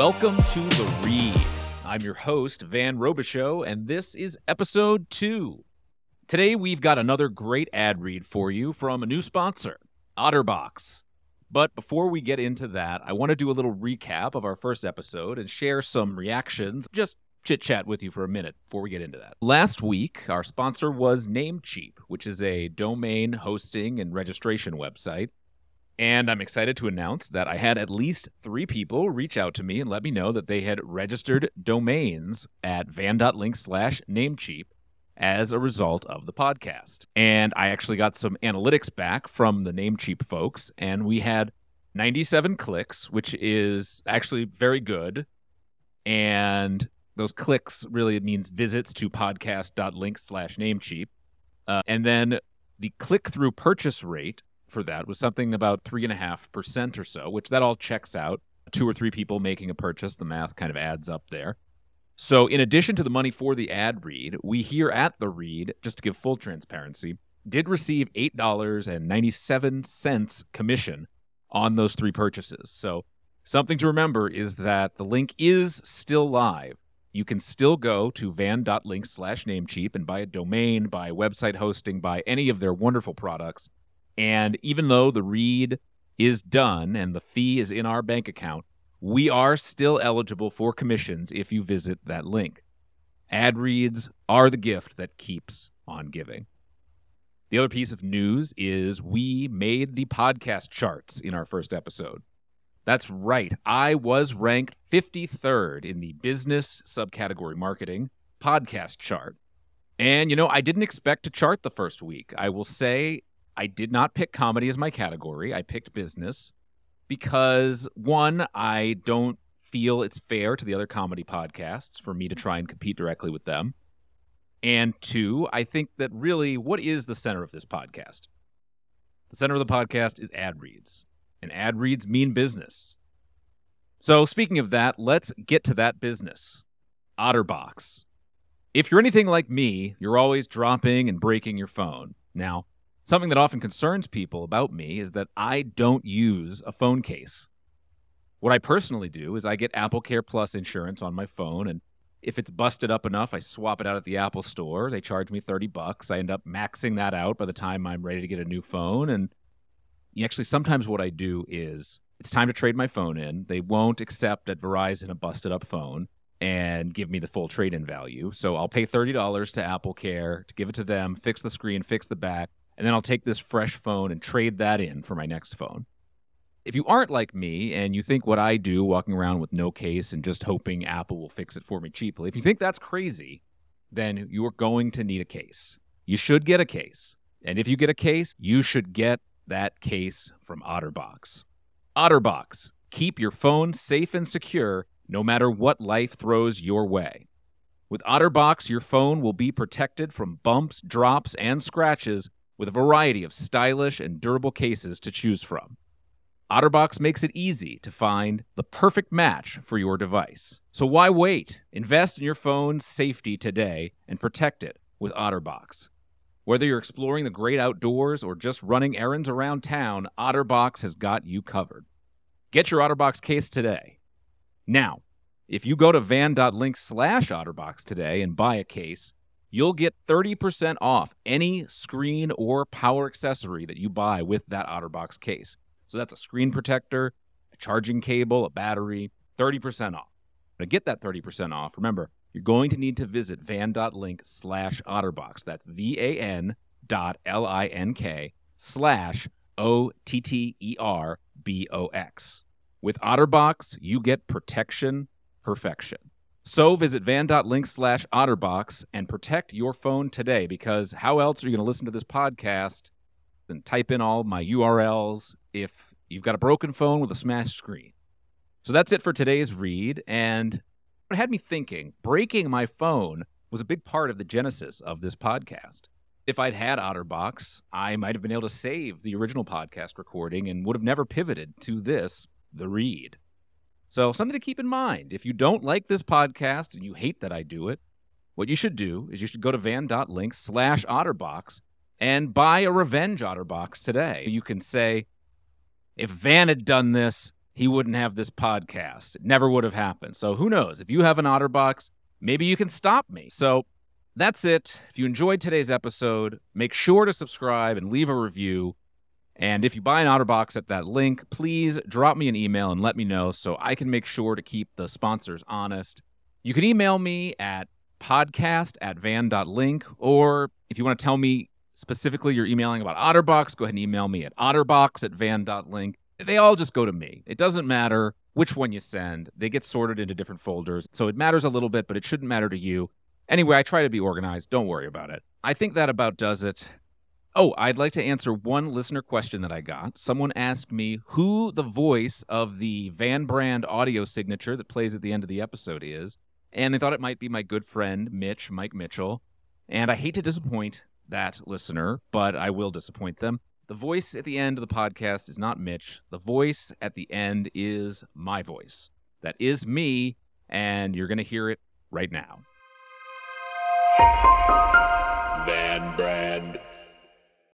Welcome to The Read. I'm your host, Van Robichaux, and this is episode two. Today, we've got another great ad read for you from a new sponsor, Otterbox. But before we get into that, I want to do a little recap of our first episode and share some reactions, just chit chat with you for a minute before we get into that. Last week, our sponsor was Namecheap, which is a domain hosting and registration website. And I'm excited to announce that I had at least three people reach out to me and let me know that they had registered domains at van.link slash namecheap as a result of the podcast. And I actually got some analytics back from the Namecheap folks, and we had 97 clicks, which is actually very good. And those clicks really means visits to podcast.link slash namecheap. Uh, and then the click through purchase rate for that was something about 3.5% or so, which that all checks out. Two or three people making a purchase, the math kind of adds up there. So, in addition to the money for the ad read, we here at the read, just to give full transparency, did receive $8.97 commission on those three purchases. So, something to remember is that the link is still live. You can still go to van.link slash namecheap and buy a domain, buy website hosting, buy any of their wonderful products. And even though the read is done and the fee is in our bank account, we are still eligible for commissions if you visit that link. Ad reads are the gift that keeps on giving. The other piece of news is we made the podcast charts in our first episode. That's right, I was ranked 53rd in the business subcategory marketing podcast chart. And, you know, I didn't expect to chart the first week. I will say I did not pick comedy as my category, I picked business because, one, I don't feel it's fair to the other comedy podcasts for me to try and compete directly with them. And two, I think that really, what is the center of this podcast? The center of the podcast is ad reads, and ad reads mean business. So, speaking of that, let's get to that business Otterbox. If you're anything like me, you're always dropping and breaking your phone. Now, something that often concerns people about me is that I don't use a phone case. What I personally do is I get Apple Care Plus insurance on my phone and if it's busted up enough, I swap it out at the Apple store. They charge me 30 bucks. I end up maxing that out by the time I'm ready to get a new phone. And actually, sometimes what I do is it's time to trade my phone in. They won't accept at Verizon a busted up phone and give me the full trade in value. So I'll pay $30 to Apple Care to give it to them, fix the screen, fix the back, and then I'll take this fresh phone and trade that in for my next phone if you aren't like me and you think what I do, walking around with no case and just hoping Apple will fix it for me cheaply, if you think that's crazy, then you are going to need a case. You should get a case. And if you get a case, you should get that case from Otterbox. Otterbox, keep your phone safe and secure no matter what life throws your way. With Otterbox, your phone will be protected from bumps, drops, and scratches with a variety of stylish and durable cases to choose from. Otterbox makes it easy to find the perfect match for your device. So why wait? Invest in your phone's safety today and protect it with Otterbox. Whether you're exploring the great outdoors or just running errands around town, Otterbox has got you covered. Get your Otterbox case today. Now, if you go to van.link slash Otterbox today and buy a case, you'll get 30% off any screen or power accessory that you buy with that Otterbox case. So that's a screen protector, a charging cable, a battery, 30% off. To get that 30% off, remember, you're going to need to visit van.link slash otterbox. That's V-A-N dot L-I-N-K slash O-T-T-E-R-B-O-X. With Otterbox, you get protection perfection. So visit van.link slash otterbox and protect your phone today because how else are you going to listen to this podcast and type in all my URLs if you've got a broken phone with a smashed screen. So that's it for today's read. And it had me thinking breaking my phone was a big part of the genesis of this podcast. If I'd had Otterbox, I might have been able to save the original podcast recording and would have never pivoted to this, the read. So, something to keep in mind. If you don't like this podcast and you hate that I do it, what you should do is you should go to van.link slash otterbox and buy a revenge Otterbox today. You can say, if Van had done this, he wouldn't have this podcast. It never would have happened. So who knows? If you have an OtterBox, maybe you can stop me. So that's it. If you enjoyed today's episode, make sure to subscribe and leave a review. And if you buy an OtterBox at that link, please drop me an email and let me know so I can make sure to keep the sponsors honest. You can email me at podcast at van.link, or if you want to tell me specifically you're emailing about OtterBox, go ahead and email me at otterbox at van.link. They all just go to me. It doesn't matter which one you send, they get sorted into different folders. So it matters a little bit, but it shouldn't matter to you. Anyway, I try to be organized. Don't worry about it. I think that about does it. Oh, I'd like to answer one listener question that I got. Someone asked me who the voice of the Van Brand audio signature that plays at the end of the episode is, and they thought it might be my good friend Mitch, Mike Mitchell. And I hate to disappoint that listener, but I will disappoint them. The voice at the end of the podcast is not Mitch. The voice at the end is my voice. That is me, and you're going to hear it right now. Van Brand.